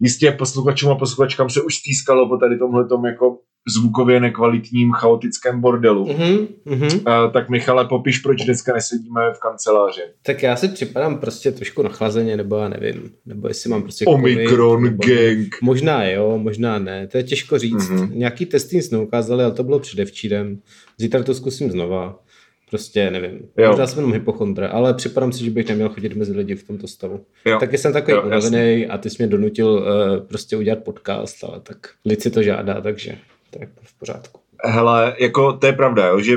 jistě posluchačům a posluchačkám se už stýskalo po tady tomhle jako zvukově nekvalitním chaotickém bordelu. Mm-hmm, mm-hmm. Uh, tak Michale, popiš, proč dneska nesedíme v kanceláři. Tak já si připadám prostě trošku nachlazeně, nebo já nevím, nebo jestli mám prostě Omikron COVID, gang. Možná jo, možná ne, to je těžko říct. Mm-hmm. Nějaký testy jsme ukázali, ale to bylo předevčírem. Zítra to zkusím znova. Prostě nevím. Jo. Možná jsem jenom hypochondra, ale připadám si, že bych neměl chodit mezi lidi v tomto stavu. Jo. Taky jsem takový unavený a ty jsi mě donutil uh, prostě udělat podcast, ale tak lid si to žádá, takže to je v pořádku. Hele, jako to je pravda, jo, že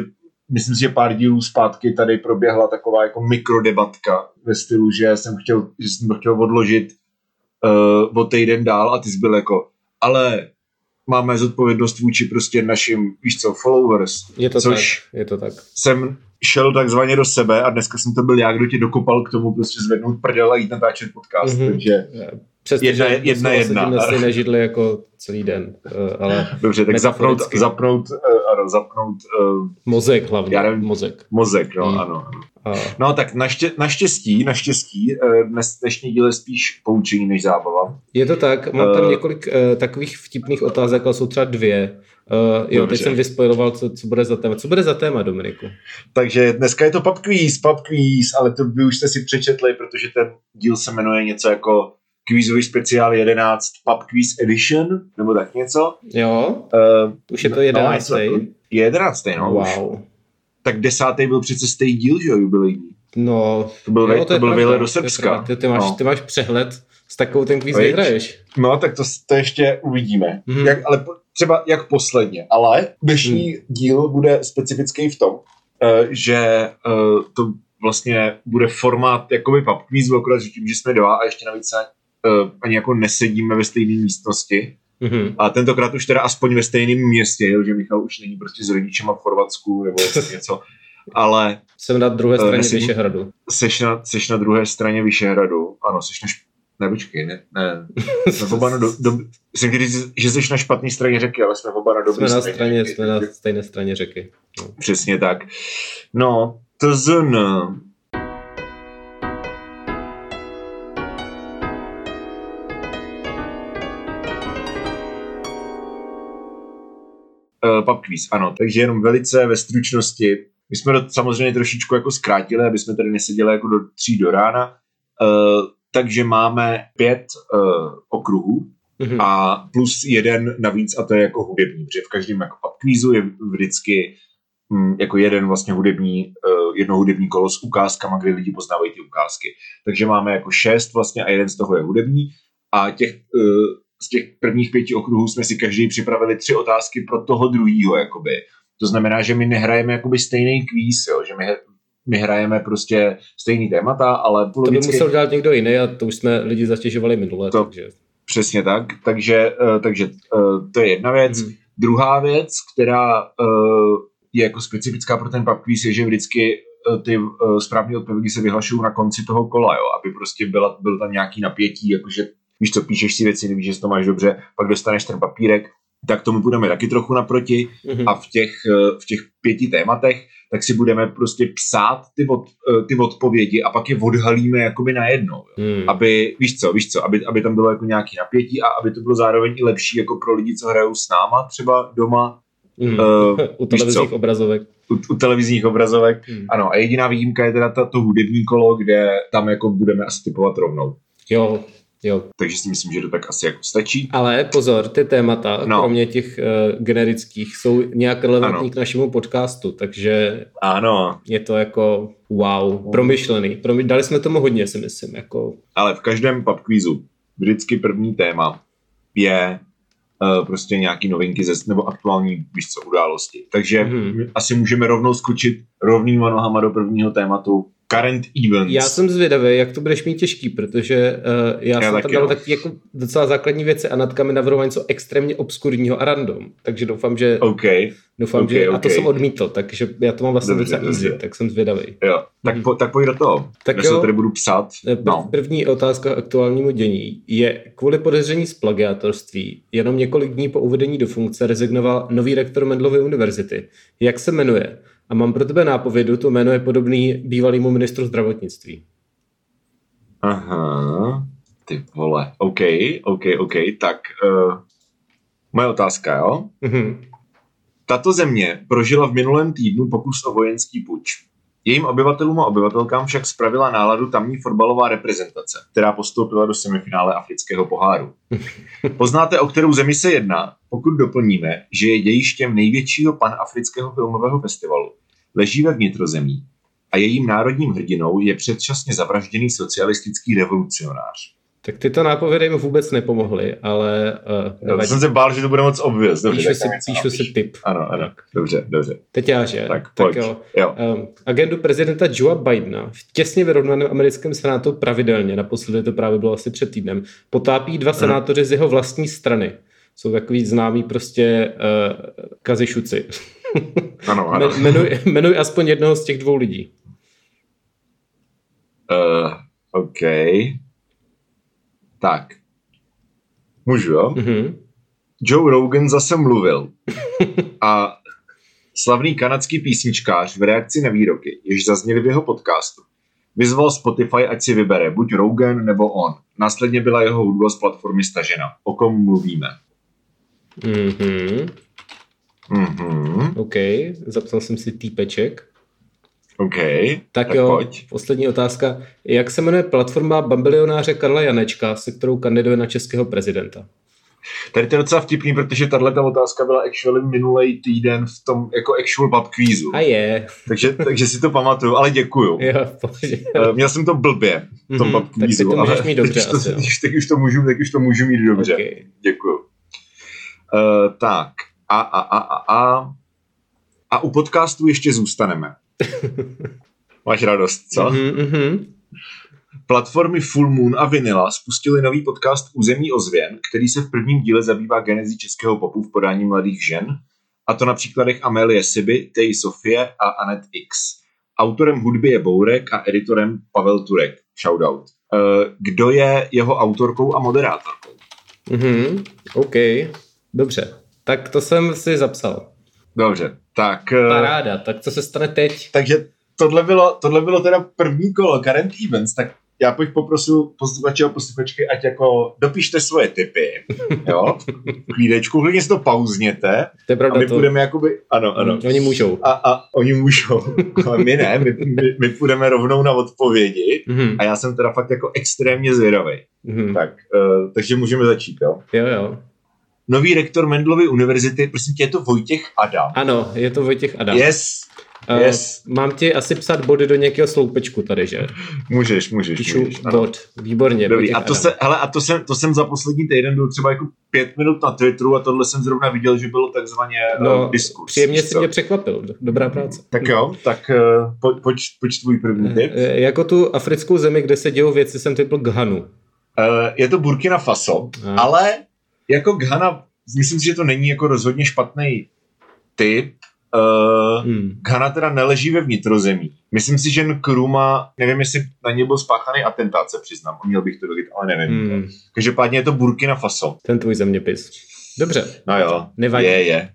myslím si, že pár dílů zpátky tady proběhla taková jako mikrodebatka ve stylu, že jsem chtěl, že jsem to chtěl odložit uh, o týden dál a ty jsi byl jako, ale máme zodpovědnost vůči prostě našim, víš co, followers. Je to což tak, je to tak. Jsem šel takzvaně do sebe a dneska jsem to byl já, kdo ti dokopal k tomu prostě zvednout prdel a jít natáčet podcast, mm-hmm. takže Přesně, jedna, že jedna, jedna. na stejné židli jako celý den, uh, ale Dobře, tak zapnout, zapnout, uh, ano, zapnout uh, mozek hlavně, já nevím, mozek. Mozek, no, mm. ano. A... No tak naště, naštěstí, naštěstí, dnes, dnešní díl je spíš poučení než zábava. Je to tak, mám tam uh, několik uh, takových vtipných otázek, ale jsou třeba dvě. Uh, jo, Dobře. teď jsem vyspojiloval, co, co bude za téma. Co bude za téma, Dominiku? Takže dneska je to pub quiz, pub quiz, ale to vy už jste si přečetli, protože ten díl se jmenuje něco jako kvízový speciál 11 Pub Quiz Edition, nebo tak něco. Jo, uh, už je to 11. No, je 11. no Wow. Už. Tak desátý byl přece stejný díl, že jo, jubilejní. No, to byl, jo, to, to byl výlet do Srbska. Ty, ty, máš, no. ty máš přehled, s takovou ten kvíz vyhraješ. No, tak to, to ještě uvidíme. Mm-hmm. Jak, ale třeba jak posledně. Ale dnešní mm. díl bude specifický v tom, uh, že uh, to vlastně bude formát jakoby pub quizu, akorát že tím, že jsme dva a ještě navíc se ani jako nesedíme ve stejné místnosti. Mm-hmm. A tentokrát už teda aspoň ve stejném městě, jo, že Michal už není prostě s rodičema v Chorvatsku nebo něco. Ale... Jsem na druhé straně uh, Vyšehradu. Seš na, seš na druhé straně Vyšehradu. Ano, seš na šp... Ne, počkej, ne, ne. Jsme oba na do, do, jsem říct, že jsi na špatné straně řeky, ale jsme oba na dobré jsme straně. Na straně řeky. Jsme na stejné straně řeky. No. Přesně tak. No, to zn. Pub quiz, ano. Takže jenom velice ve stručnosti. My jsme to samozřejmě trošičku jako zkrátili, aby jsme tady neseděli jako do tří do rána. Uh, takže máme pět uh, okruhů mm-hmm. a plus jeden navíc a to je jako hudební, protože v každém jako pub quizu je vždycky mm, jako jeden vlastně hudební, uh, jedno hudební kolo s ukázkama, kde lidi poznávají ty ukázky. Takže máme jako šest vlastně a jeden z toho je hudební a těch uh, z těch prvních pěti okruhů jsme si každý připravili tři otázky pro toho druhýho, jakoby. To znamená, že my nehrajeme jakoby stejný kvíz, jo, že my, my hrajeme prostě stejný témata, ale To by musel dělat někdo jiný a to už jsme lidi zatěžovali minule, to, takže... Přesně tak, takže, uh, takže uh, to je jedna věc. Hmm. Druhá věc, která uh, je jako specifická pro ten pub quiz, je, že vždycky ty správné odpovědi se vyhlašují na konci toho kola, jo, aby prostě byla, byl tam nějaký napětí, jakože víš co, píšeš si věci, nevíš, že to máš dobře, pak dostaneš ten papírek, tak tomu budeme taky trochu naproti mm-hmm. a v těch, v těch pěti tématech tak si budeme prostě psát ty, od, ty odpovědi a pak je odhalíme jakoby najednou. Mm. Aby, víš co, víš co, aby, aby tam bylo jako nějaký napětí a aby to bylo zároveň i lepší jako pro lidi, co hrajou s náma třeba doma. Mm. Uh, u televizních obrazovek. U, u televizních obrazovek, mm. ano. A jediná výjimka je teda to, to hudební kolo, kde tam jako budeme asi typovat rovnou. Jo, Jo. Takže si myslím, že to tak asi jako stačí. Ale pozor, ty témata, no. kromě těch uh, generických, jsou nějak relevantní ano. k našemu podcastu, takže ano. je to jako wow, promyšlený. Promy- dali jsme tomu hodně, si myslím. Jako... Ale v každém pubquizu vždycky první téma je uh, prostě nějaký novinky ze, nebo aktuální víš co, události. Takže mm-hmm. asi můžeme rovnou skočit rovnýma nohama do prvního tématu current events. Já jsem zvědavý, jak to budeš mít těžký, protože uh, já, já jsem tam dal taky jako docela základní věci a Natka mi navrhoval něco extrémně obskurního a random, takže doufám, že okay. doufám, okay, že okay. a to jsem odmítl, takže já to mám vlastně dobře, docela easy, tak jsem zvědavý. Jo, tak, hmm. po, tak pojď do toho, tak já jo, se tady budu psát. Eh, no. První otázka aktuálnímu dění je, kvůli podezření z plagiátorství jenom několik dní po uvedení do funkce rezignoval nový rektor Mendlovy univerzity. Jak se jmenuje? A mám pro tebe nápovědu, to jméno je podobný bývalému ministru zdravotnictví. Aha, Ty vole, OK, OK, OK, tak uh, moje otázka, jo? Mm-hmm. Tato země prožila v minulém týdnu pokus o vojenský puč. Jejím obyvatelům a obyvatelkám však spravila náladu tamní fotbalová reprezentace, která postoupila do semifinále afrického poháru. Poznáte, o kterou zemi se jedná, pokud doplníme, že je dějištěm největšího panafrického filmového festivalu. Leží ve vnitrozemí a jejím národním hrdinou je předčasně zavražděný socialistický revolucionář. Tak tyto nápovědy mi vůbec nepomohly, ale... Uh, já jsem se bál, že to bude moc obvěz. Dobře, píšu si, píšu si tip. Ano, ano, dobře, dobře. Teď já, že? Tak, tak jo. jo. Um, agendu prezidenta Joea Bidena v těsně vyrovnaném americkém senátu pravidelně, naposledy to právě bylo asi před týdnem, potápí dva hmm. senátoři z jeho vlastní strany. Jsou takový známí prostě uh, kazišuci. Ano, ano. jmenuj, jmenuj aspoň jednoho z těch dvou lidí. Uh, OK. Tak. Můžu, jo? Mm-hmm. Joe Rogan zase mluvil. A slavný kanadský písničkář v reakci na výroky, jež zazněly v jeho podcastu, vyzval Spotify, ať si vybere buď Rogan nebo on. Následně byla jeho hudba z platformy stažena. O kom mluvíme? Mhm. Mhm. OK, zapsal jsem si týpeček. OK, tak, tak jo, pojď. poslední otázka. Jak se jmenuje platforma bambilionáře Karla Janečka, se kterou kandiduje na českého prezidenta? Tady to je docela vtipný, protože tahle ta otázka byla actually minulý týden v tom jako actual pub kvízu. A je. Takže, takže si to pamatuju, ale děkuju. Jo, uh, Měl jsem to blbě v tom mm-hmm, pub kvízu. Tak to můžeš mít dobře. Teď, asi, to, teď, už to můžu, teď už to můžu mít dobře. Okay. Děkuju. Uh, tak. A, a, a, a, a. A u podcastu ještě zůstaneme. Máš radost, co? Mm-hmm. Platformy Full Moon a Vinila spustili nový podcast Území ozvěn, který se v prvním díle zabývá genezí českého popu v podání mladých žen, a to na příkladech Amélie Siby, Tej Sofie a Anet X. Autorem hudby je Bourek a editorem Pavel Turek. Shoutout. Eh, kdo je jeho autorkou a moderátorkou? Mhm, OK, dobře. Tak to jsem si zapsal. Dobře, tak... Eh, Paráda, tak co se stane teď? Takže tohle bylo, tohle bylo teda první kolo Current Events, tak já bych poprosil posluchače a posluchačky, ať jako dopište svoje typy, jo, klídečku, klidně si to pauzněte to je pravda, a my to... půjdeme jakoby, ano, ano. Mm, oni můžou. A, a oni můžou, ale my ne, my, my, my půjdeme rovnou na odpovědi mm-hmm. a já jsem teda fakt jako extrémně zvědavý. Mm-hmm. Tak, uh, takže můžeme začít, jo? Jo, jo nový rektor Mendlovy univerzity, prosím tě, je to Vojtěch Adam. Ano, je to Vojtěch Adam. Yes, Uh, yes. Mám ti asi psat body do nějakého sloupečku tady, že? Můžeš, můžeš. Píšu můžeš, bod, výborně. Dobrý. A to, se, hele, a to, jsem, to jsem za poslední týden byl třeba jako pět minut na Twitteru a tohle jsem zrovna viděl, že bylo takzvaně no, uh, diskurs. Příjemně si mě překvapil, dobrá práce. Tak jo, tak uh, pojď, pojď, pojď tvůj první tip. Uh, jako tu africkou zemi, kde se dějou věci, jsem typl Ghanu. Uh, je to Burkina Faso, a. ale jako Ghana myslím si, že to není jako rozhodně špatný typ. Uh, hmm. Ghana teda neleží ve vnitrozemí. Myslím si, že Nkrumah, nevím, jestli na ně byl spáchaný atentát, se přiznám. Měl bych to vědět, ale nevím. Hmm. Každopádně je to Burkina Faso. Ten tvůj zeměpis. Dobře. No jo, Nevadí. je, je.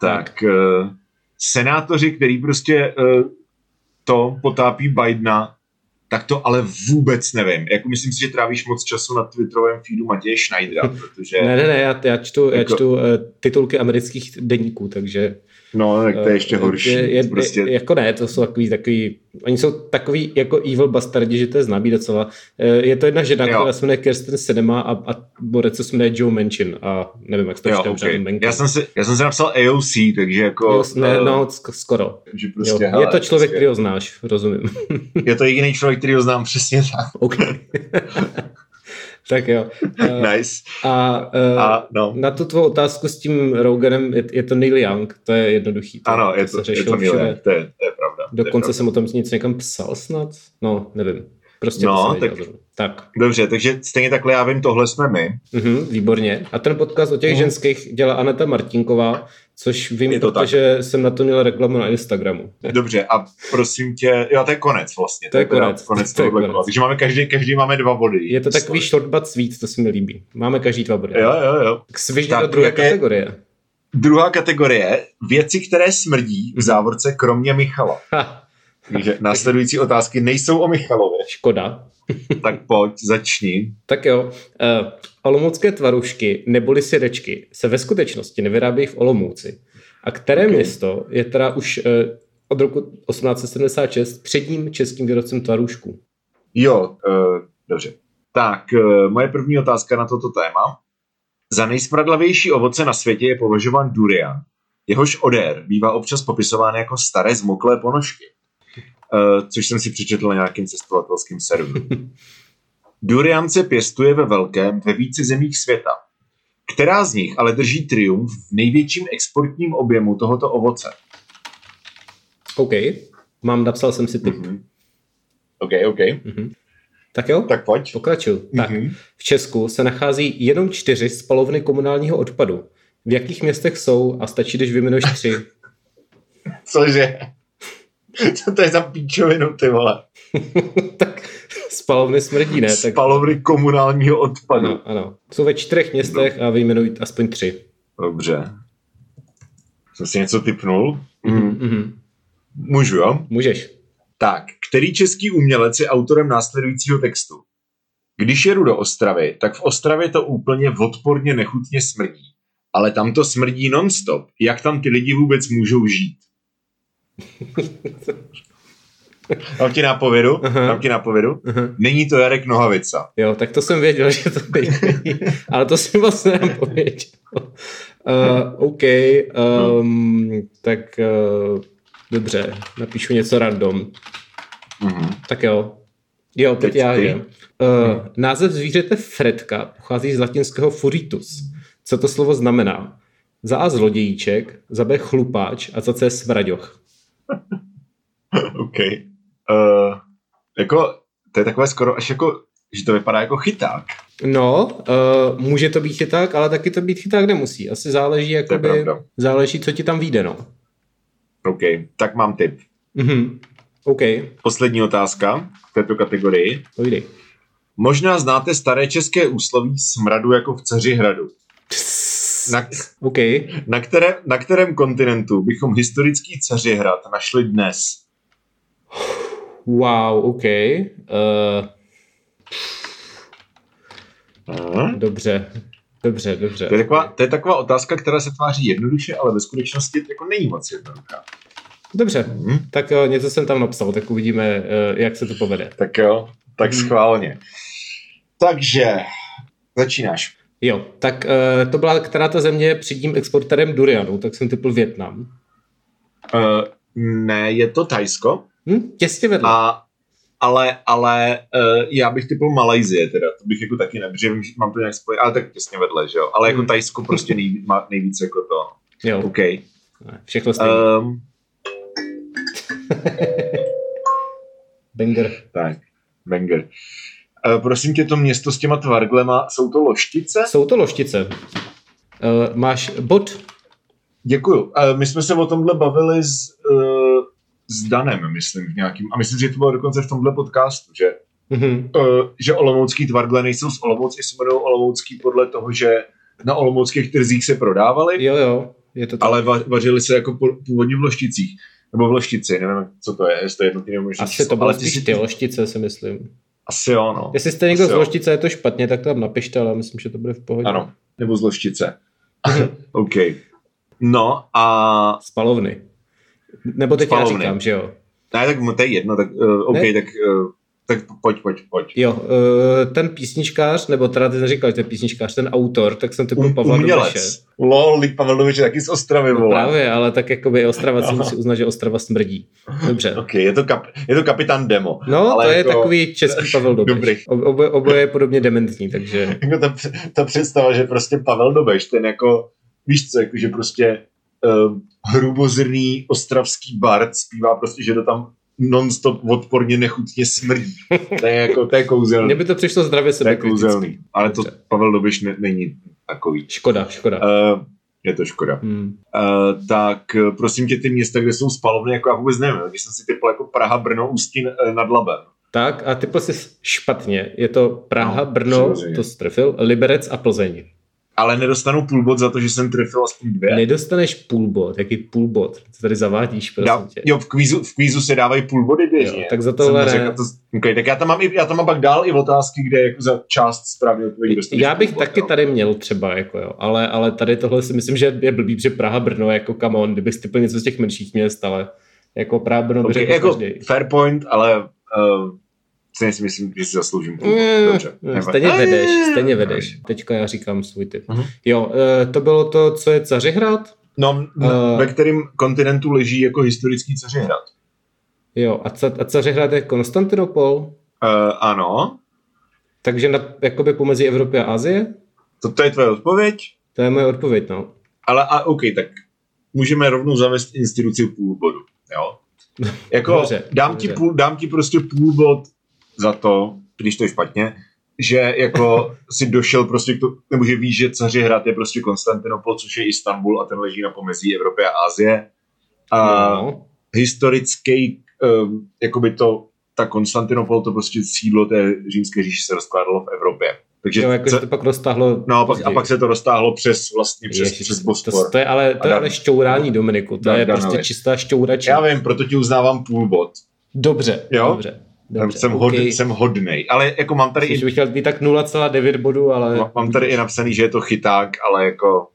Tak, uh, senátoři, který prostě uh, to potápí Bidena, tak to ale vůbec nevím. Jako myslím si, že trávíš moc času na Twitterovém feedu Matěje Schneidera, protože... ne, ne, ne, já, já čtu, jako... já čtu uh, titulky amerických deníků, takže No, tak to je ještě eh, horší. Je, je, prostě... jako ne, to jsou takový, takový, oni jsou takový jako evil bastardi, že to je známý docela. Eh, je to jedna žena, jo. která se jmenuje Kirsten Cinema a, a borec se jmenuje Joe Manchin a nevím, jak to ještě okay. já, jsem si, já jsem si napsal AOC, takže jako... AOC, ne, uh, no, skoro. Takže prostě, jo. hele, je to člověk, prostě... který ho znáš, rozumím. je to jediný člověk, který ho znám přesně tak. Okay. Tak jo. Uh, nice. A, uh, a no. na tu tvou otázku s tím Roganem je, je to Neil Young, to je jednoduchý. To, ano, je to, to, je to Neil Young, to je, to je pravda. Dokonce je jsem o tom něco někam psal snad? No, nevím. Prostě no, tak, tak. Dobře, takže stejně takhle já vím, tohle jsme my. Mm-hmm, výborně. A ten podcast o těch mm. ženských dělá Aneta Martinková, což vím, to protože tak. jsem na to měl reklamu na Instagramu. Dobře, a prosím tě, jo, to je konec vlastně. To, to je konec. konec to je konec. Takže máme každý, každý máme dva body. Je to takový short but sweet, to se mi líbí. Máme každý dva body. Jo, jo, jo. Tak svižně do druhé kategorie. Druhá kategorie, věci, které smrdí v závorce kromě Michala. Ha. Takže následující otázky nejsou o Michalově. Škoda. tak pojď, začni. Tak jo. Uh, olomoucké tvarušky neboli sědečky se ve skutečnosti nevyrábějí v Olomouci. A které okay. město je teda už uh, od roku 1876 předním českým výrobcem tvarůžků? Jo, uh, dobře. Tak, uh, moje první otázka na toto téma. Za nejsmradlavější ovoce na světě je považován durian. Jehož odér bývá občas popisován jako staré zmoklé ponožky. Uh, což jsem si přečetl na nějakým cestovatelským serveru. Durian se pěstuje ve velkém ve více zemích světa. Která z nich ale drží triumf v největším exportním objemu tohoto ovoce? OK. Mám, napsal jsem si typ. Mm-hmm. OK, OK. Mm-hmm. Tak jo? Tak pojď. Pokračuju. Mm-hmm. Tak, v Česku se nachází jenom čtyři spalovny komunálního odpadu. V jakých městech jsou a stačí, když vyjmenuješ tři? Cože? Co to je za píčovinu, ty vole? tak spalovny smrdí, ne? Tak... Spalovny komunálního odpadu. Ano, ano. Jsou ve čtyřech městech a vyjmenují aspoň tři. Dobře. Jsem si něco typnul? Mm-hmm. Můžu, jo? Můžeš. Tak, který český umělec je autorem následujícího textu? Když jedu do Ostravy, tak v Ostravě to úplně odporně nechutně smrdí. Ale tam to smrdí nonstop. Jak tam ty lidi vůbec můžou žít? Mám ti nápovědu? Uh-huh. Mám ti nápovědu? Uh-huh. Není to Jarek Nohavica. Jo, tak to jsem věděl, že to není. Ale to si vlastně nepověděl. Uh, OK, um, tak uh, dobře, napíšu něco random. Uh-huh. Tak jo. Jo, teď, teď já uh, název zvířete Fredka pochází z latinského furitus. Co to slovo znamená? Za A zlodějíček, za B chlupáč a za C smraďoch. OK. Uh, jako, to je takové skoro až jako, že to vypadá jako chyták. No, uh, může to být chyták, ale taky to být chyták nemusí. Asi záleží, jakoby, záleží, co ti tam vyjde, no. OK, tak mám tip. Mhm. OK. Poslední otázka v této kategorii. Pojdi. Možná znáte staré české úsloví smradu jako v hradu. Na, okay. na, které, na kterém kontinentu bychom historický Cařihrad našli dnes? Wow, OK. Uh... Dobře, dobře, dobře. To je, taková, to je taková otázka, která se tváří jednoduše, ale ve skutečnosti jako není moc jednoduchá. Dobře, hmm. tak uh, něco jsem tam napsal, tak uvidíme, jak se to povede. Tak jo, tak hmm. schválně. Takže, začínáš. Jo, tak uh, to byla která ta země předním exporterem durianu, tak jsem typl Větnam. Uh, ne, je to Tajsko. Hm, těsně vedle. A, ale, ale uh, já bych typl Malajzie teda, to bych jako taky ne, protože mám to nějak spojit, ale tak těsně vedle, že jo. Ale jako hm. Tajsko prostě nej, má nejvíc jako to. Jo. OK. Všechno stejné. Um, Banger. Tak, banger. Uh, prosím tě, to město s těma tvarglema, jsou to loštice? Jsou to loštice. Uh, máš bod? Děkuju. Uh, my jsme se o tomhle bavili s, uh, s Danem, myslím, v nějakým, a myslím, že to bylo dokonce v tomhle podcastu, že, mm-hmm. uh, že olomoucký tvargle nejsou z Olomouc, se jmenují olomoucký podle toho, že na olomouckých trzích se prodávali. Jo, jo, je to tak. Ale va- vařili se jako původně v lošticích. Nebo v loštici, nevím, co to je, jestli to je jednotný nebo Asi to bylo spíš ty loštice, si myslím. Asi jo, no. Jestli jste někdo z Loštice, je to špatně, tak to tam napište, ale myslím, že to bude v pohodě. Ano, nebo z Loštice. OK. No a... Spalovny. Nebo teď Spalovny. já říkám, že jo. Ne, tak to je jedno, tak uh, OK, ne? tak uh, tak pojď, pojď, pojď. Jo, eh, ten písničkář, nebo teda ty neříkal, že ten písničkář, ten autor, tak jsem typu um, Pavla Umělec. Lol, Pavel Dobeš je taky z Ostravy, no, právě, ale tak jakoby Ostrava si musí uznat, že Ostrava smrdí. Dobře. ok, je to, kap, je to kapitán Demo. No, ale to jako... je takový český Pavel Dobeš. Dobrý. Oboje, oboje je podobně dementní, takže... jako ta, ta představa, že prostě Pavel Dobeš, ten jako, víš co, jako, že prostě uh, hrubozrný ostravský bard zpívá prostě, že to tam non-stop odporně nechutně smrdí. To je jako, to je kouzelný. Mně by to přišlo zdravě sebe. To je kouzelný. Ale to Pavel Dobiš ne, není takový. Škoda, škoda. Uh, je to škoda. Hmm. Uh, tak prosím tě, ty města, kde jsou spalovny, jako já vůbec nevím, když jsem si typl jako Praha, Brno, Ústí nad Labem. Tak a typl jsi špatně. Je to Praha, no, Brno, to strefil, Liberec a Plzeň. Ale nedostanu půl bod za to, že jsem trefil aspoň dvě? Nedostaneš půl bod, jaký půl bod? Co tady zavádíš, prosím Dá, tě. Jo, v kvízu, v kvízu se dávají půl body běžně. Jo, tak za tohle ne. To, okay, tak já tam, mám, já tam mám pak dál i otázky, kde jako za část správně odpovědí dostaneš Já bych bod, taky jo. tady měl třeba, jako jo, ale, ale tady tohle si myslím, že je blbý, že Praha, Brno, jako come on, kdybych typl něco z těch menších měst, ale jako Praha, Brno okay, jako každý. fair point, ale uh, stejně si myslím, že si zasloužím. Mm, Dobře. Stejně vedeš, stejně vedeš. Teďka já říkám svůj typ. Uh-huh. Jo, eh, to bylo to, co je Cařihrad? No, uh, ve kterém kontinentu leží jako historický Cařihrad. Jo, a, ca, a Cařihrad je Konstantinopol? Uh, ano. Takže na, jakoby pomezi Evropy a Asie? To, to je tvoje odpověď? To je moje odpověď, no. Ale a, OK, tak můžeme rovnou zavést instituci půl bodu, jo? Jako, dobře, dám, dobře. Ti půl, dám ti prostě půl bod za to, když to je špatně, že jako si došel prostě k to, nebo že víš, že hrad je prostě Konstantinopol, což je Istanbul a ten leží na pomezí Evropy a Asie. A no. historický, um, jakoby to, ta Konstantinopol, to prostě sídlo té římské říše se rozkládalo v Evropě. Takže jo, jako se to pak roztáhlo. No, pak, a pak se to roztáhlo přes vlastně přes, Ježiš, přes Bospor. To, to, je ale, to je ale šťourání, Dominiku. To Dan, je prostě Danovi. čistá šťouračka. Já vím, proto ti uznávám půl bod. Dobře, jo? dobře. Dobře, jsem, okay. hod, jsem hodnej, ale jako mám tady... Jsi i... bych chtěl být tak 0,9 bodů, ale... Mám tady i napsaný, že je to chyták, ale jako...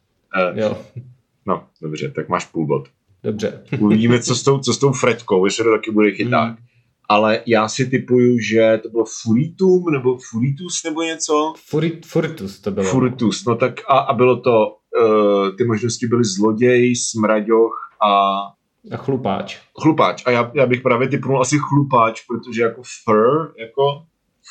Uh, jo. No, dobře, tak máš půl bod. Dobře. Uvidíme, co s tou, co s tou Fredkou, jestli to taky bude chyták. Mm. Ale já si typuju, že to bylo Furitum, nebo Furitus, nebo něco? Furit, furitus to bylo. Furitus, no tak a, a bylo to, uh, ty možnosti byly zloděj, smraďoch a a chlupáč. Chlupáč. A já, já bych právě typnul asi chlupáč, protože jako fur, jako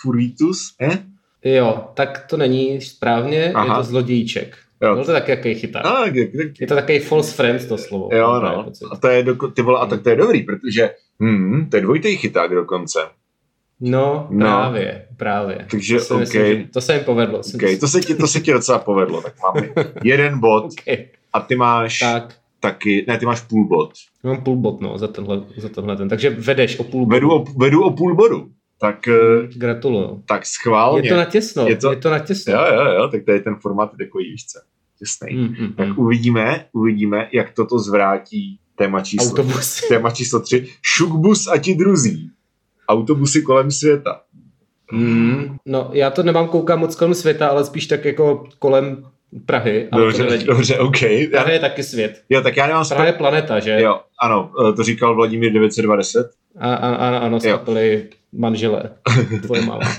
furitus, eh? Jo, tak to není správně, Aha. je to zlodějček. Jo. No to je taky jaký chyták. A, jak, jak, je to takový false friend to slovo. Jo, no. A to je, do, ty vole, a tak to je dobrý, protože hmm, to je dvojitý chyták dokonce. No, no. právě, právě. Takže, to, okay. myslím, to se mi povedlo. Okay. To, se ti, to se ti docela povedlo, tak máme jeden bod okay. a ty máš tak taky, ne, ty máš půl bod. Mám půl bod, no, za tenhle, za tenhle ten. Takže vedeš o půl bodu. Vedu o, vedu o půl bodu. Tak, eh, Gratuluju. Tak schválně. Je to natěsno, je to, je to natěsno. Jo, jo, jo, tak tady ten formát je takový, víš co, těsnej. Mm, mm, tak mm. uvidíme, uvidíme, jak toto zvrátí téma číslo, Autobus. téma číslo tři. Šukbus a ti druzí. Autobusy kolem světa. Mm, no, já to nemám koukám moc kolem světa, ale spíš tak jako kolem Prahy. Dobře, to dobře, OK. Praha je taky svět. Jo, tak já nemám Praha je planeta, že? Jo, ano, eh, to říkal Vladimír 920. A, a, a, ano, z kapely manželé. Tvoje máma.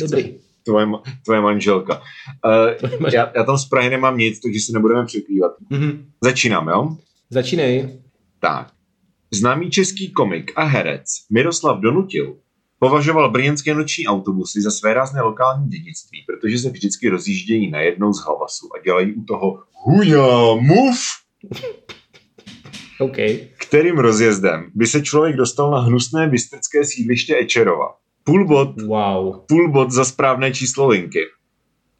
Dobrý. Tvoje, tvoje manželka. Uh, tvoje já, já tam z Prahy nemám nic, takže se nebudeme překrývat. Mm-hmm. Začínám, jo? Začínej. Tak. Známý český komik a herec Miroslav Donutil Považoval brněnské noční autobusy za své rázné lokální dědictví, protože se vždycky rozjíždějí najednou z hlavasu a dělají u toho huňa, muf! okay. Kterým rozjezdem by se člověk dostal na hnusné bystrické sídliště Ečerova? Půl bod, wow. půl bod za správné číslo linky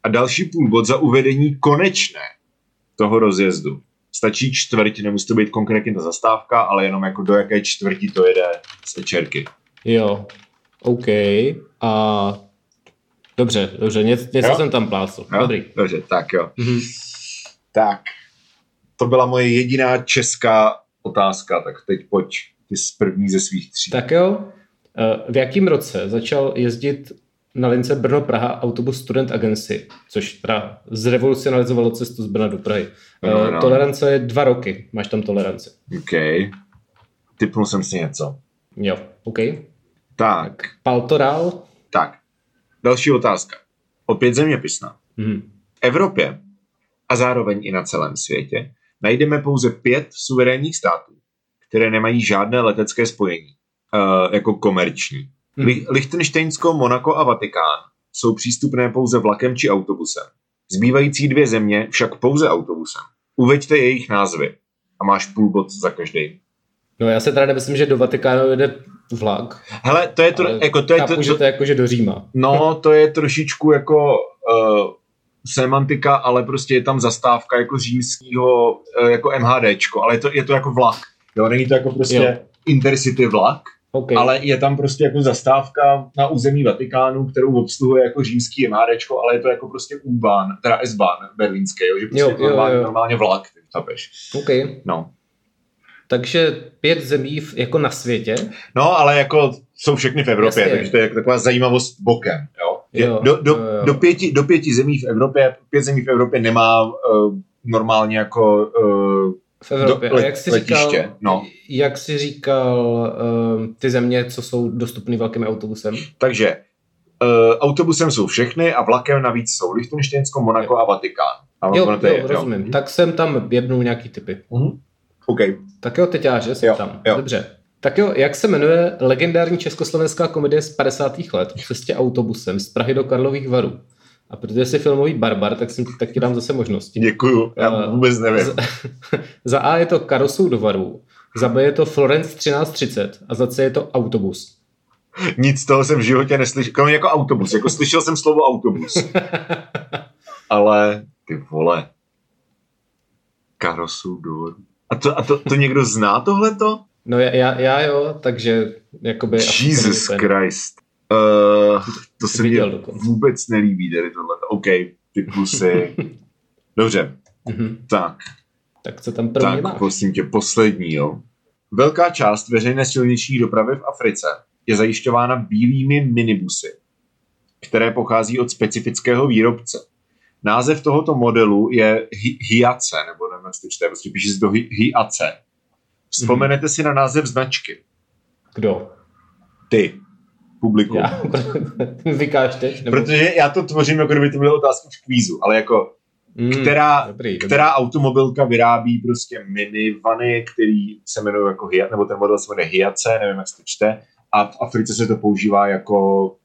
a další půl bod za uvedení konečné toho rozjezdu. Stačí čtvrť, nemusí to být konkrétně ta zastávka, ale jenom jako do jaké čtvrti to jede z Ečerky. Jo, OK. A dobře, dobře, něco, něco jsem tam plácl. Jo? Dobrý. Dobře, tak jo. Mm-hmm. Tak, to byla moje jediná česká otázka, tak teď pojď ty z první ze svých tří. Tak jo. Eh, v jakém roce začal jezdit na lince Brno-Praha autobus Student Agency, což teda zrevolucionalizovalo cestu z Brna do Prahy. No, no. Tolerance je dva roky, máš tam toleranci. OK. Typnul jsem si něco. Jo, OK. Tak. Paltoral? Tak. Další otázka. Opět zeměpisná. Hmm. V Evropě a zároveň i na celém světě najdeme pouze pět suverénních států, které nemají žádné letecké spojení, uh, jako komerční. Hmm. Lichtensteinsko, Monako a Vatikán jsou přístupné pouze vlakem či autobusem. Zbývající dvě země však pouze autobusem. Uveďte jejich názvy a máš půl bod za každý. No já se teda nemyslím, že do Vatikánu jede vlak. Hele, to je to, jako to je to, že to jako, že do Říma. No, to je trošičku jako uh, semantika, ale prostě je tam zastávka jako římského, uh, jako MHDčko, ale je to, je to jako vlak. Jo, není to jako prostě jo. intercity vlak, Okay. Ale je tam prostě jako zastávka na území Vatikánu, kterou obsluhuje jako římský MHD, ale je to jako prostě U-Bahn, teda S-Bahn berlínský, jo, že prostě jo, jo, normálně, jo. normálně vlak, chápeš. Okay. No. Takže pět zemí jako na světě. No, ale jako jsou všechny v Evropě, Jasně. takže to je taková zajímavost bokem. Jo? jo, do, do, jo. Do, pěti, do pěti zemí v Evropě, pět zemí v Evropě nemá uh, normálně jako uh, v Evropě. Do, a jak jsi letiště, říkal, no. jak jsi říkal uh, ty země, co jsou dostupné velkým autobusem? Takže uh, autobusem jsou všechny a vlakem navíc jsou Lichtensteinsko, Monako a Vatikán. A jo, jo, je, rozumím. Jo. Tak jsem tam jednou nějaký typy. Uh-huh. Okay. Tak jo, teďáře jsem jo, tam. Jo. Dobře. Tak jo, jak se jmenuje legendární československá komedie z 50. let o cestě autobusem z Prahy do Karlových Varů? A protože jsi filmový barbar, tak, jsem, tak ti dám zase možnosti. Děkuju, já uh, vůbec nevím. Za, za A je to Karosou do Varů, za B je to Florence 1330 a za C je to autobus. Nic z toho jsem v životě neslyšel, kromě jako autobus. Jako slyšel jsem slovo autobus. Ale ty vole. Karosou do Varů. A to, a to, to někdo zná tohleto? No já, já, já jo, takže jakoby... Jesus Christ. Uh, to se mi vůbec nelíbí tady tohle. OK, ty plusy. Dobře. Mm-hmm. Tak. Tak co tam první Tak, máš? prosím tě, poslední, jo. Velká část veřejné silniční dopravy v Africe je zajišťována bílými minibusy, které pochází od specifického výrobce. Název tohoto modelu je Hiace, nebo nevím, jak to čte, prostě píše se to Hiace. Vzpomenete mm-hmm. si na název značky. Kdo? Ty publikum. Já, vykáš teď? Nebo... Protože já to tvořím, jako kdyby to byly otázky v kvízu, ale jako mm, která, dobrý, která dobrý. automobilka vyrábí prostě minivany, který se jmenují jako Hiace, nebo ten model se jmenuje Hiace, nevím, jak se to čte, a v Africe se to používá jako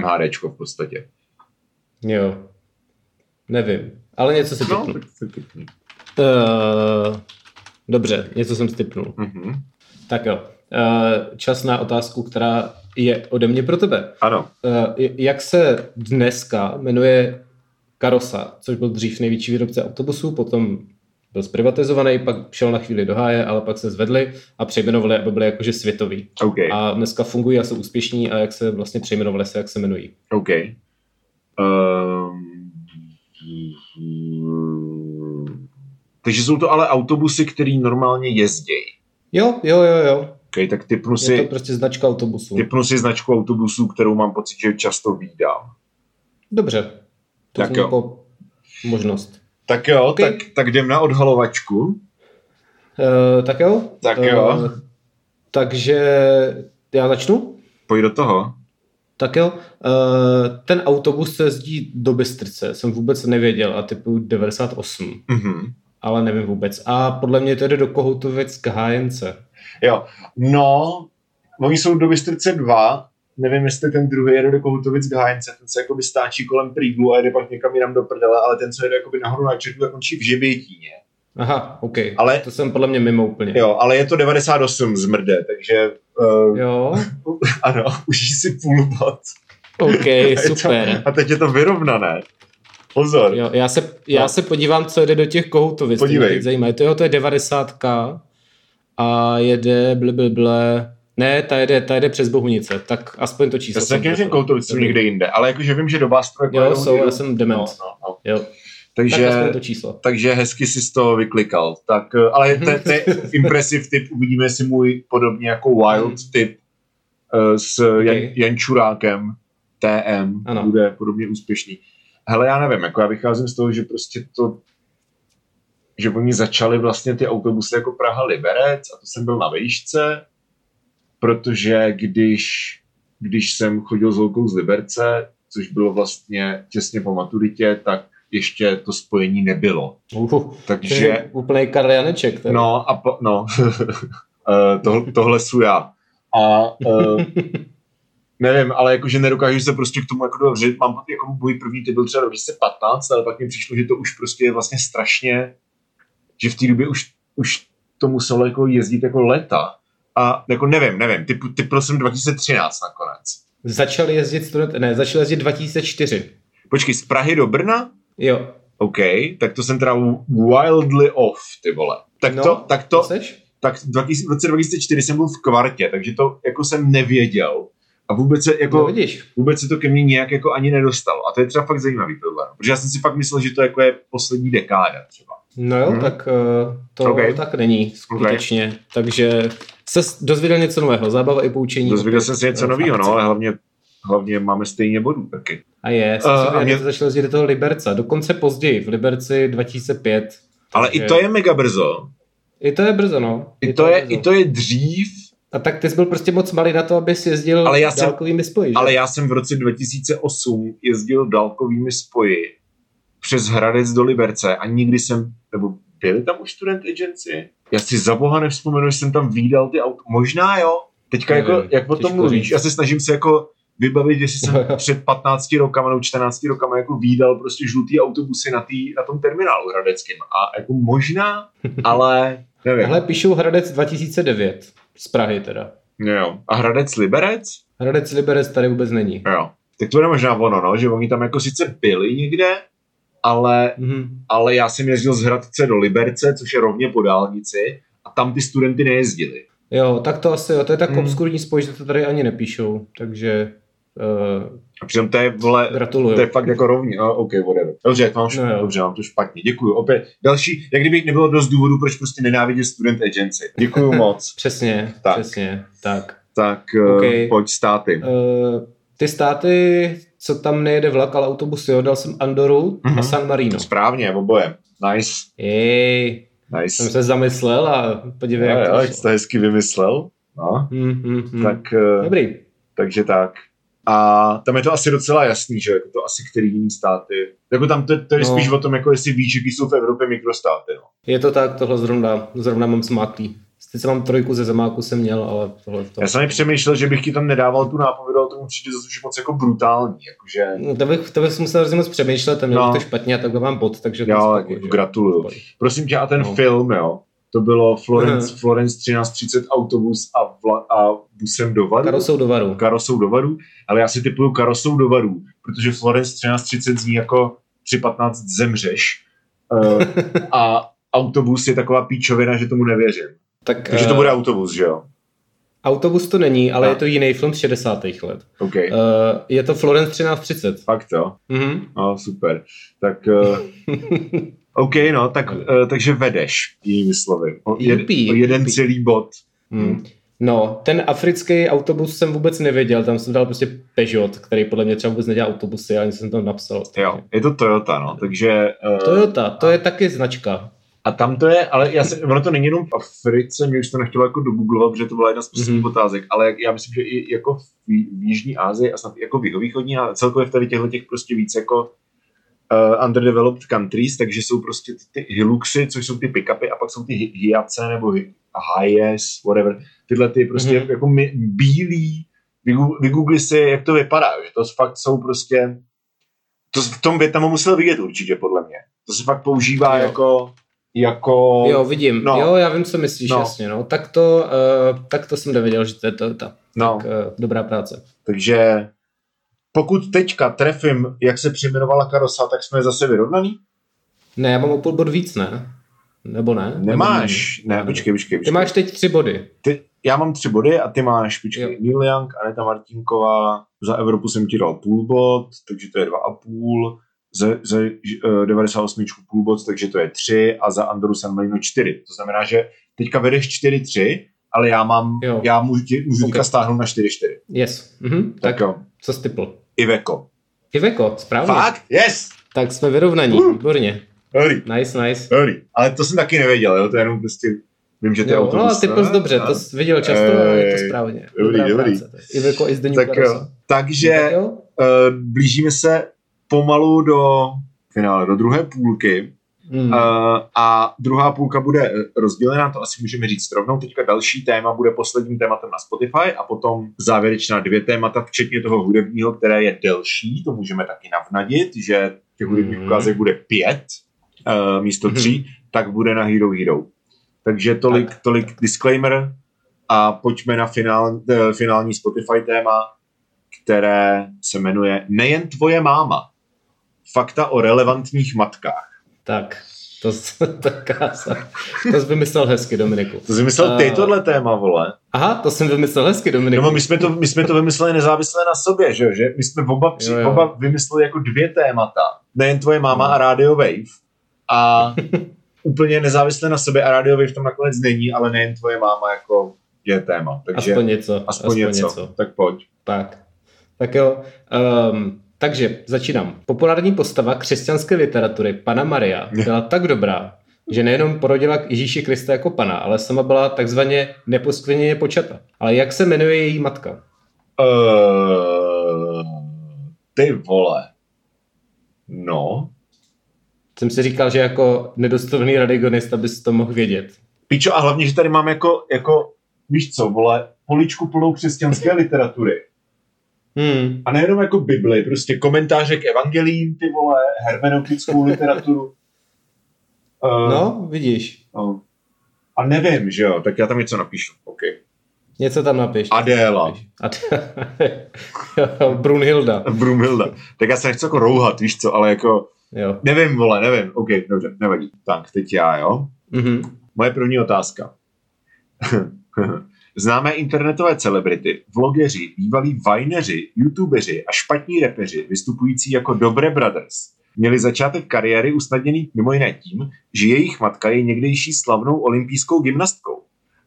MHDčko v podstatě. Jo. Nevím, ale něco si no, typnu. Uh, dobře, něco jsem stipnul. Mm-hmm. Tak jo. Uh, čas na otázku, která je ode mě pro tebe. Ano. Uh, jak se dneska jmenuje Karosa, což byl dřív největší výrobce autobusů, potom byl zprivatizovaný, pak šel na chvíli do háje, ale pak se zvedli a přejmenovali, aby byli jakože světoví. Okay. A dneska fungují a jsou úspěšní a jak se vlastně přejmenovali se, jak se jmenují. OK. Um... Takže jsou to ale autobusy, které normálně jezdí. Jo, jo, jo, jo. Okay, tak typnu si, je to prostě značka autobusu. Typnu si značku autobusu, kterou mám pocit, že často vídám. Dobře. To tak jo. Jako možnost. Tak jo, okay. tak, tak jdem na odhalovačku. Uh, tak jo. Tak jo. Uh, takže já začnu? Pojď do toho. Tak jo. Uh, ten autobus se jezdí do Bystrce, jsem vůbec nevěděl a typu 98. Mm-hmm. Ale nevím vůbec. A podle mě to jde do Kohoutovic k hájence. Jo, no, oni jsou do Bystrice dva, nevím, jestli ten druhý jede do Kohutovic k Hájence, ten se jakoby stáčí kolem Príglu a jede pak někam jinam do prdele, ale ten, co jede jakoby nahoru na Čertu, končí v Žibětíně. Aha, OK. Ale, to jsem podle mě mimo úplně. Jo, ale je to 98 zmrde, takže... Uh, jo. ano, užij si půl bod. OK, super. a teď je to vyrovnané. Pozor. Jo, já se, já no. se podívám, co jde do těch kohoutovic. Podívej. Zajímavé. To, jo, to je 90 a jede ble. Ne, ta jede, ta jede přes Bohunice, tak aspoň to číslo. Já jsem taky Koutovic jsou někde jinde, ale jakože vím, že do Bastru jako Jo, jsou, já jsem dement. No, no, no. Jo. Takže, tak to číslo. takže hezky si z toho vyklikal. Tak, eh, ale to je impresiv typ, uvidíme si můj podobně jako wild hmm. typ uh, s okay. Jan, Jančurákem TM, ano. bude podobně úspěšný. Hele, já nevím, jako já vycházím z toho, že prostě to že oni začali vlastně ty autobusy jako Praha Liberec a to jsem byl na vejšce, protože když, když jsem chodil s holkou z Liberce, což bylo vlastně těsně po maturitě, tak ještě to spojení nebylo. Uh, Takže... Úplný Karl Janeček. Tady. No, a po, no. Eh, to, tohle jsou já. A uh, nevím, ale jakože nedokážu se prostě k tomu jako dobře, mám jako můj první typ byl třeba 2015, ale pak mi přišlo, že to už prostě je vlastně strašně že v té době už, už to muselo jako jezdit jako leta. A jako nevím, nevím, typ, typ jsem 2013 nakonec. Začal jezdit student, ne, začal jezdit 2004. Počkej, z Prahy do Brna? Jo. OK, tak to jsem teda wildly off, ty vole. Tak no, to, tak to, to tak v roce 2004 jsem byl v kvartě, takže to jako jsem nevěděl. A vůbec se, jako, no, vůbec se to ke mně nějak jako ani nedostalo. A to je třeba fakt zajímavý tohle. Protože já jsem si fakt myslel, že to jako je poslední dekáda třeba. No jo, hmm. tak uh, to okay. tak není skutečně. Okay. Takže se dozvěděl něco nového, zábava i poučení. Dozvěděl jsem si něco nového, no, ale hlavně, hlavně máme stejně bodů taky. A je, uh, a mě... začal jezdit do toho Liberce, dokonce později, v Liberci 2005. Ale takže... i to je mega brzo. I to je brzo, no. I, I to, to je, brzo. I to je dřív. A tak ty jsi byl prostě moc malý na to, abys jezdil ale já dálkovými spoji. Že? Ale já jsem v roce 2008 jezdil dálkovými spoji přes Hradec do Liberce a nikdy jsem, nebo byli tam už student agency? Já si za boha nevzpomenu, že jsem tam výdal ty auta. Možná jo. Teďka jako, jak o tom mluvíš, já se snažím se jako vybavit, že jsem před 15 rokama nebo 14 rokama jako výdal prostě žlutý autobusy na, tý, na tom terminálu hradeckým. A jako možná, ale nevím. Ale píšou Hradec 2009 z Prahy teda. Jo. A Hradec Liberec? Hradec Liberec tady vůbec není. Jo. Tak to je možná ono, no, že oni tam jako sice byli někde, ale, mm-hmm. ale já jsem jezdil z Hradce do Liberce, což je rovně po dálnici, a tam ty studenty nejezdili. Jo, tak to asi, jo, to je tak mm. obskurní spoj, že to tady ani nepíšou, takže... Uh, a přitom to je, vole, gratuluju. to je fakt jako rovně, no, OK, whatever. Dobře, mám, no, dobře, mám to špatně, děkuju. Opět, další, jak kdyby nebylo dost důvodů, proč prostě nenávidět student agency. Děkuju moc. přesně, tak. přesně, tak. Tak, uh, okay. pojď státy. Uh, ty státy co tam nejede vlak, ale autobus, jo, dal jsem Andoru mm-hmm. a mhm. San Marino. Správně, oboje. Nice. Jej, nice. jsem se zamyslel a podívej, jak to jak to hezky vymyslel. No. Mm-hmm. Tak, eh, Dobrý. Takže tak. A tam je to asi docela jasný, že jako to asi který jiný státy. Jako tam to, to je no. spíš o tom, jako jestli víš, jaký jsou v Evropě mikrostáty. No. Je to tak, tohle zrovna, zrovna mám smáklý. Sice mám trojku ze zemáku jsem měl, ale tohle to... Já jsem mi přemýšlel, že bych ti tam nedával tu nápovědu, ale to přijde zase moc jako brutální. Jakože... No, to, bych, to bych musel hrozně moc přemýšlet, měl no. to špatně a takhle mám bod, takže... Jo, to jako gratuluju. Prosím tě, a ten no. film, jo, to bylo Florence, hmm. Florence 1330 autobus a, vla, a busem do Varu. Karosou do Varu. Karosou do Varu, ale já si typuju Karosou do Varu, protože Florence 1330 zní jako 315 zemřeš. uh, a autobus je taková píčovina, že tomu nevěřím. Tak, Takže to eh, bude autobus, že jo? Autobus to není, ale a. je to jiný film z 60. let. Okay. Uh, je to Florence 1330. Fakt jo? Mm-hmm. No, super. Tak... Uh, OK, no, tak, uh, takže vedeš, jinými slovy. O, jed, Jupi, o jeden jupi. celý bod. Hmm. No, ten africký autobus jsem vůbec nevěděl, tam jsem dal prostě Peugeot, který podle mě třeba vůbec nedělá autobusy, ani jsem tam napsal. Jo, je to Toyota, no, takže... Uh, Toyota, to je taky značka. A tam to je, ale já se, ono to není jenom v Africe, mě už to nechtělo jako dogooglovat, protože to byla jedna z posledních mm-hmm. otázek, ale já myslím, že i jako v, v Jižní Asii a snad jako v jihovýchodní a celkově v tady těchto těch prostě víc jako uh, underdeveloped countries, takže jsou prostě ty, ty Hiluxy, což jsou ty pickupy a pak jsou ty Hiace nebo Hies, whatever, tyhle ty prostě mm-hmm. jako my, bílý, vygoogli si, jak to vypadá, že to fakt jsou prostě, to v tom Větnamu musel vidět určitě, podle mě. To se fakt používá jo. jako jako... Jo, vidím. No. Jo, já vím, co myslíš, no. jasně. No. Tak, to, uh, tak to jsem nevěděl, že to je to, ta. No. Tak, uh, dobrá práce. Takže pokud teďka trefím, jak se přejmenovala karosa, tak jsme zase vyrovnaný? Ne, já mám o půl bod víc, ne? Nebo ne? Nemáš. Nebo ne, počkej, počkej, počkej. Ty máš teď tři body. Ty, já mám tři body a ty máš, počkej, Neil Young, Aneta Martinková, za Evropu jsem ti dal půl bod, takže to je dva a půl ze, ze uh, 98 půl bod, takže to je 3 a za Andoru San Marino 4. To znamená, že teďka vedeš 4-3, ale já mám, jo. já můžu, můžu okay. teďka stáhnout na 4-4. Yes. Mhm. Tak, tak jo. Co stipl? Iveko. Iveko, správně. Fakt? Yes! Tak jsme vyrovnaní, uh. výborně. Dobrý. Nice, nice. Dobrý. Ale to jsem taky nevěděl, jo? to je jenom prostě Vím, že to je autobus. No, ty plus dobře, to jsi viděl často, ale je to správně. Dobrý, Dobrá dobrý. Práce. Iveko i zde tak, Takže uh, blížíme se pomalu do finále, do druhé půlky. Hmm. Uh, a druhá půlka bude rozdělená, to asi můžeme říct rovnou. Teďka další téma bude posledním tématem na Spotify a potom závěrečná dvě témata, včetně toho hudebního, které je delší, to můžeme taky navnadit, že těch hudebních hmm. ukázek bude pět uh, místo tří, hmm. tak bude na Hero Hero. Takže tolik, tak. tolik disclaimer a pojďme na finál, uh, finální Spotify téma, které se jmenuje Nejen tvoje máma fakta o relevantních matkách. Tak, To, to, to jsi vymyslel hezky, Dominiku. To jsi vymyslel ty tohle téma, vole. Aha, to jsem vymyslel hezky, Dominiku. No, my jsme to, my jsme to vymysleli nezávisle na sobě, že, že? My jsme oba, při, jo, jo. oba vymysleli jako dvě témata. Nejen tvoje máma a Radio Wave. A úplně nezávisle na sobě a Radio Wave tam nakonec není, ale nejen tvoje máma jako je téma. Takže aspoň něco. Aspoň, aspoň něco. něco. Tak pojď. Tak. Tak jo. Um, takže začínám. Populární postava křesťanské literatury Pana Maria byla tak dobrá, že nejenom porodila Ježíši Krista jako pana, ale sama byla takzvaně neposkvrněně počata. Ale jak se jmenuje její matka? Uh, ty vole. No. Jsem si říkal, že jako nedostojný radigonista bys to mohl vědět. Píčo, a hlavně, že tady mám jako, jako víš co, vole, poličku plnou křesťanské literatury. Hmm. A nejenom jako Bibli, prostě komentáře k evangelím, ty vole, hermeneutickou literaturu. Uh, no, vidíš. Uh, a nevím, že jo, tak já tam něco napíšu, OK. Něco tam napiš. Adéla. Brunhilda. Brunhilda. Tak já se nechci jako rouhat, víš co, ale jako... Jo. Nevím, vole, nevím. OK, dobře, nevadí. Tak, teď já, jo? Mm-hmm. Moje první otázka. Známé internetové celebrity, vlogeři, bývalí vajneři, youtubeři a špatní repeři vystupující jako Dobré Brothers měli začátek kariéry usnadněný mimo jiné tím, že jejich matka je někdejší slavnou olympijskou gymnastkou.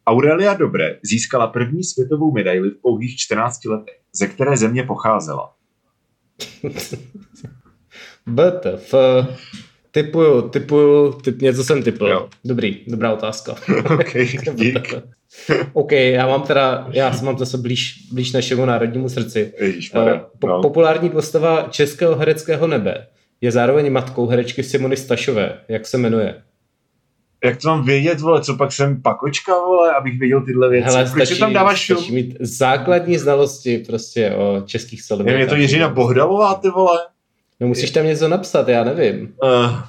Aurelia Dobré získala první světovou medaili v pouhých 14 letech, ze které země pocházela. BTF. Typuju, typuju, typ, něco jsem typl. Jo. Dobrý, dobrá otázka. OK, dík. OK, já mám teda, já mám zase blíž, blíž našemu národnímu srdci. Ježišmarja, uh, po, no. Populární postava českého hereckého nebe je zároveň matkou herečky Simony Stašové. Jak se jmenuje? Jak to mám vědět, vole, co pak jsem pakočka, vole, abych věděl tyhle věci. Hele, stačí, tam dáváš stačí mít základní znalosti prostě o českých celebritách. Je to Jiřina Bohdalová, ty vole? No musíš tam něco napsat, já nevím. Uh,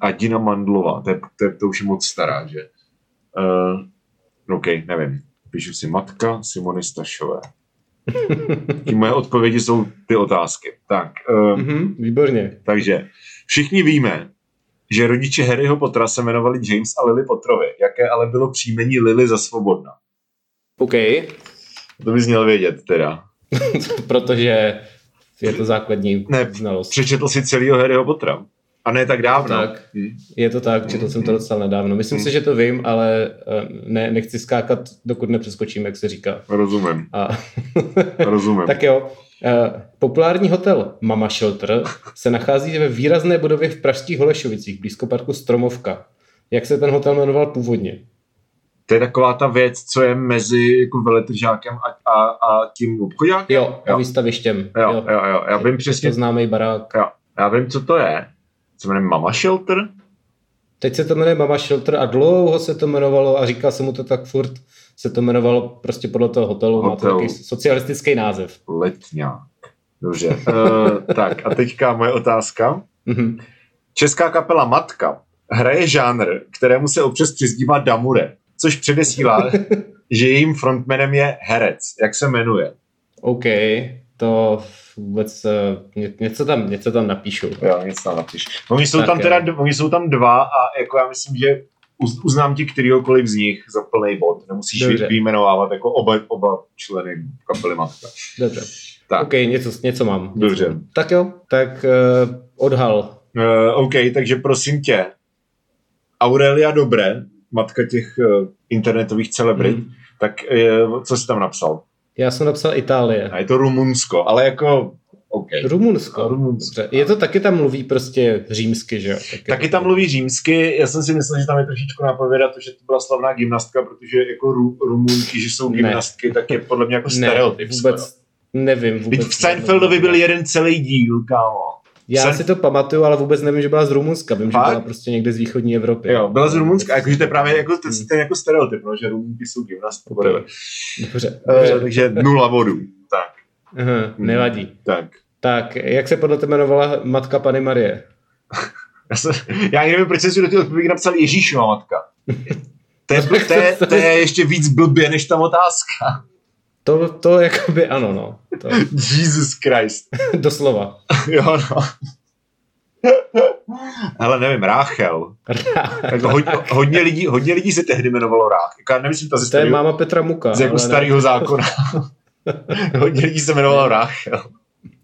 Adina Mandlová, to, je, to, je, to už je moc stará, že? Uh, OK, nevím. Píšu si matka Simony Stašové. Ty moje odpovědi jsou ty otázky. Tak. Uh, mm-hmm, výborně. Takže všichni víme, že rodiče Harryho Pottera se jmenovali James a Lily Potterovi, jaké ale bylo příjmení Lily za svobodna. OK. To bys měl vědět teda. Protože je to základní ne, znalost. Přečetl si celého Harryho Pottera. A ne tak dávno. Tak, je to tak, četl jsem to docela nedávno. Myslím si, že to vím, ale eh, ne, nechci skákat, dokud nepřeskočím, jak se říká. Rozumím. A... Rozumím. tak jo. Eh, populární hotel Mama Shelter se nachází ve výrazné budově v pražských Holešovicích, blízko parku Stromovka. Jak se ten hotel jmenoval původně? To je taková ta věc, co je mezi jako veletržákem a, a, a tím obchodákem? Jo, jo, a výstavištěm. Jo, jo, jo, jo. já vím přesně. To známý barák. Jo, já vím, co to je se jmenuje Mama Shelter? Teď se to jmenuje Mama Shelter a dlouho se to jmenovalo a říkal jsem mu to tak furt, se to jmenovalo prostě podle toho hotelu, Hotel. má to takový socialistický název. Letňák. Dobře. uh, tak a teďka moje otázka. Mhm. Česká kapela Matka hraje žánr, kterému se občas přizdívá Damure, což předesílá, že jejím frontmanem je herec. Jak se jmenuje? OK, to vůbec eh, něco tam, něco tam napíšu. Jo, něco tam napíšu. Oni jsou tak tam teda, oni jsou tam dva a jako já myslím, že uznám ti kterýhokoliv z nich za plný bod. Nemusíš Dobře. vyjmenovávat jako oba, oba členy kapely Matka. Dobře. Tak. OK, něco, něco mám. Něco Dobře. Mám. Tak jo, tak uh, odhal. Uh, OK, takže prosím tě, Aurelia Dobré, matka těch uh, internetových celebrit, hmm. tak uh, co jsi tam napsal? Já jsem napsal Itálie. A je to Rumunsko, ale jako Okay. Rumunsko. Rumunsko. Dobře. Je to taky tam mluví prostě římsky, že jo? Taky, taky tam mluví římsky. Já jsem si myslel, že tam je trošičku napovědat to, že to byla slavná gymnastka, protože jako Ru, Rumunky, že jsou gymnastky, ne. tak je podle mě jako stereotyp. Ne, vůbec nevím. Vůbec v Seinfeldovi byl jeden celý díl, kámo. Já Sen... si to pamatuju, ale vůbec nevím, že byla z Rumunska. Vím, Fakt? že byla prostě někde z východní Evropy. Jo, byla z Rumunska. Jakože to je právě jako, ten, ten jako stereotyp, no, že Rumunky jsou gymnastky. Okay. Dobře. Uh, takže nula bodů. Tak. Aha, nevadí. Tak. Tak, jak se podle tebe jmenovala matka Pany Marie? já, se, já nevím, proč jsem si do té odpovědi napsal Ježíšova matka. To je, to, je, to je ještě víc blbě než ta otázka. To, to jakoby ano, no. To... Jesus Christ. Doslova. jo, no. Ale nevím, Ráchel. jako hodně, hodně, lidí, hodně lidí se tehdy jmenovalo Rách. Jako, nemyslím to ze starýho, to je máma Petra Muka. Z jako starého zákona. hodně lidí se jmenovalo Ráchel.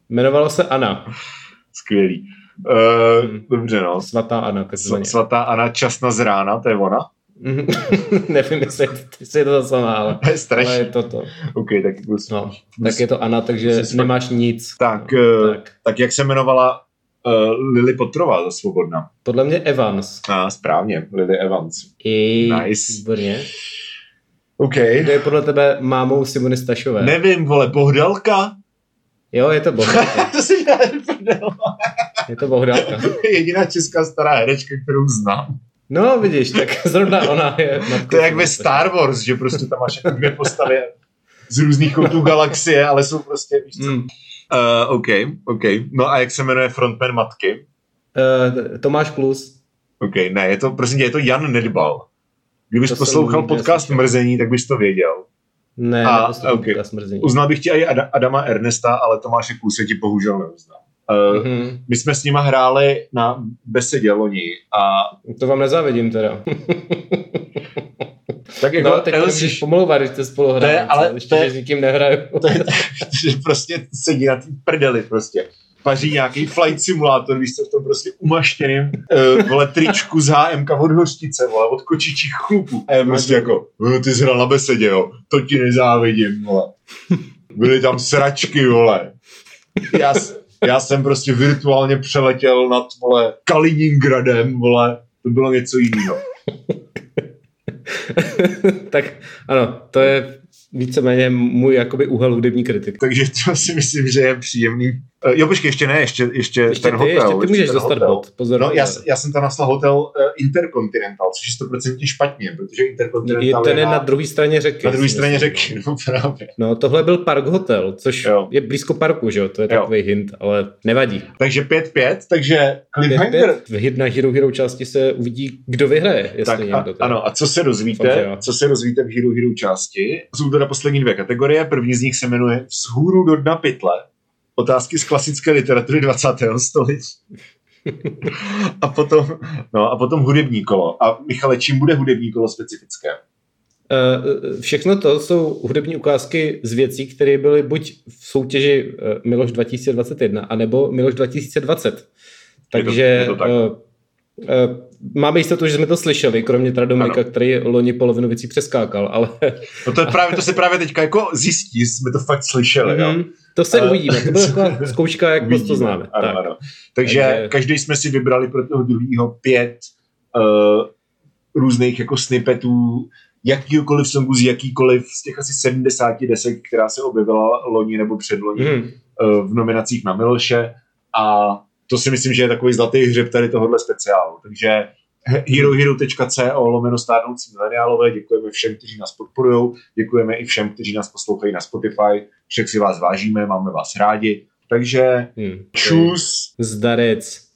Jmenovalo se Ana. Skvělý. Uh, hmm. Dobře, no. Svatá Ana. Svatá Ana, časna z rána, to je ona? Nevím, jestli, jestli je to ta samá, ale, je ale je to to. OK, tak, musím, no, tak je to Ana, takže nemáš nic. Tak, no, tak. tak jak se jmenovala uh, Lily Potrová za Svobodna? Podle mě Evans. A, ah, správně, Lily Evans. I, nice. Výborně. OK. Kdo je podle tebe mámou Simony Stašové? Nevím, vole, Bohdalka? Jo, je to Bohdalka. to si Je to Bohdalka. Jediná česká stará herečka, kterou znám. No, vidíš, tak zrovna ona je... To je jak ve Star Wars, že prostě tam máš jako dvě postavy z různých koutů galaxie, ale jsou prostě, víš co? Mm. Uh, OK, OK. No a jak se jmenuje frontman matky? Uh, Tomáš Plus. OK, ne, je to, prosím tě, je to Jan Nedbal. Kdybys to poslouchal podcast Mrzení, tak bys to věděl. Ne, a, okay. podcast Mrzení. Uznal bych ti i Adama Ernesta, ale Tomáše Kluse ti bohužel neuznal. Mm-hmm. My jsme s nima hráli na besedě loni a... To vám nezávidím teda. tak jako no, tak to můžeš pomlouvat, když jste spolu hráli, ale ještě, to je, že s nikým nehraju. to je, že prostě sedí na té prdeli prostě. Paří nějaký flight simulátor, víš co, v tom prostě umaštěným uh, vole, tričku z HMK od hořtice, vole, od kočičích chlupů. A je prostě jako, no, ty jsi hrál na besedě, jo, to ti nezávidím, vole. Byly tam sračky, vole. Já, já jsem prostě virtuálně přeletěl nad, vole, Kaliningradem, vole, to bylo něco jiného. tak ano, to je víceméně můj jakoby úhel hudební kritik. Takže to si myslím, že je příjemný. Uh, jo, počkej, ještě ne, ještě, ještě, ještě ten ty, hotel. Ještě ty můžeš ještě dostat bod, pozor. No, já, já jsem tam naslal hotel uh, Intercontinental, což je 100% špatně, protože Intercontinental je, ten je na, na druhé straně řeky. Na druhé straně řeky, no právě. No, tohle byl Park Hotel, což jo. je blízko parku, že jo, to je jo. takový hint, ale nevadí. Takže 5-5, takže cliffhanger. V na Hero Hero části se uvidí, kdo vyhraje, jestli tak někdo. A, ano, a co se dozvíte, co se dozvíte v Hero Hero části? Jsou teda poslední dvě kategorie, první z nich se jmenuje Vzhůru do dna pytle otázky z klasické literatury 20. století. a potom, no, a potom hudební kolo. A Michale, čím bude hudební kolo specifické? Eh, všechno to jsou hudební ukázky z věcí, které byly buď v soutěži eh, Miloš 2021, anebo Miloš 2020. Takže je to, je to tak. Máme jistotu, že jsme to slyšeli, kromě teda Dominika, který loni polovinu věcí přeskákal, ale... No to, je právě, to se právě teďka jako zjistí, jsme to fakt slyšeli, mm-hmm. jo. Mhm. To se uh, uvidíme, to byla taková zkouška, jak moc to známe. Ano, tak. ano. Takže, Takže každý jsme si vybrali pro toho druhého pět uh, různých jako snippetů, jakýkoliv songu z jakýkoliv z těch asi 70 desek, která se objevila loni nebo předloni mm. uh, v nominacích na Miloše a to si myslím, že je takový zlatý hřeb tady tohohle speciálu. Takže herohero.co lomeno stárnoucí mileniálové, děkujeme všem, kteří nás podporují, děkujeme i všem, kteří nás poslouchají na Spotify, všech si vás vážíme, máme vás rádi, takže hmm. čus. Zdarec.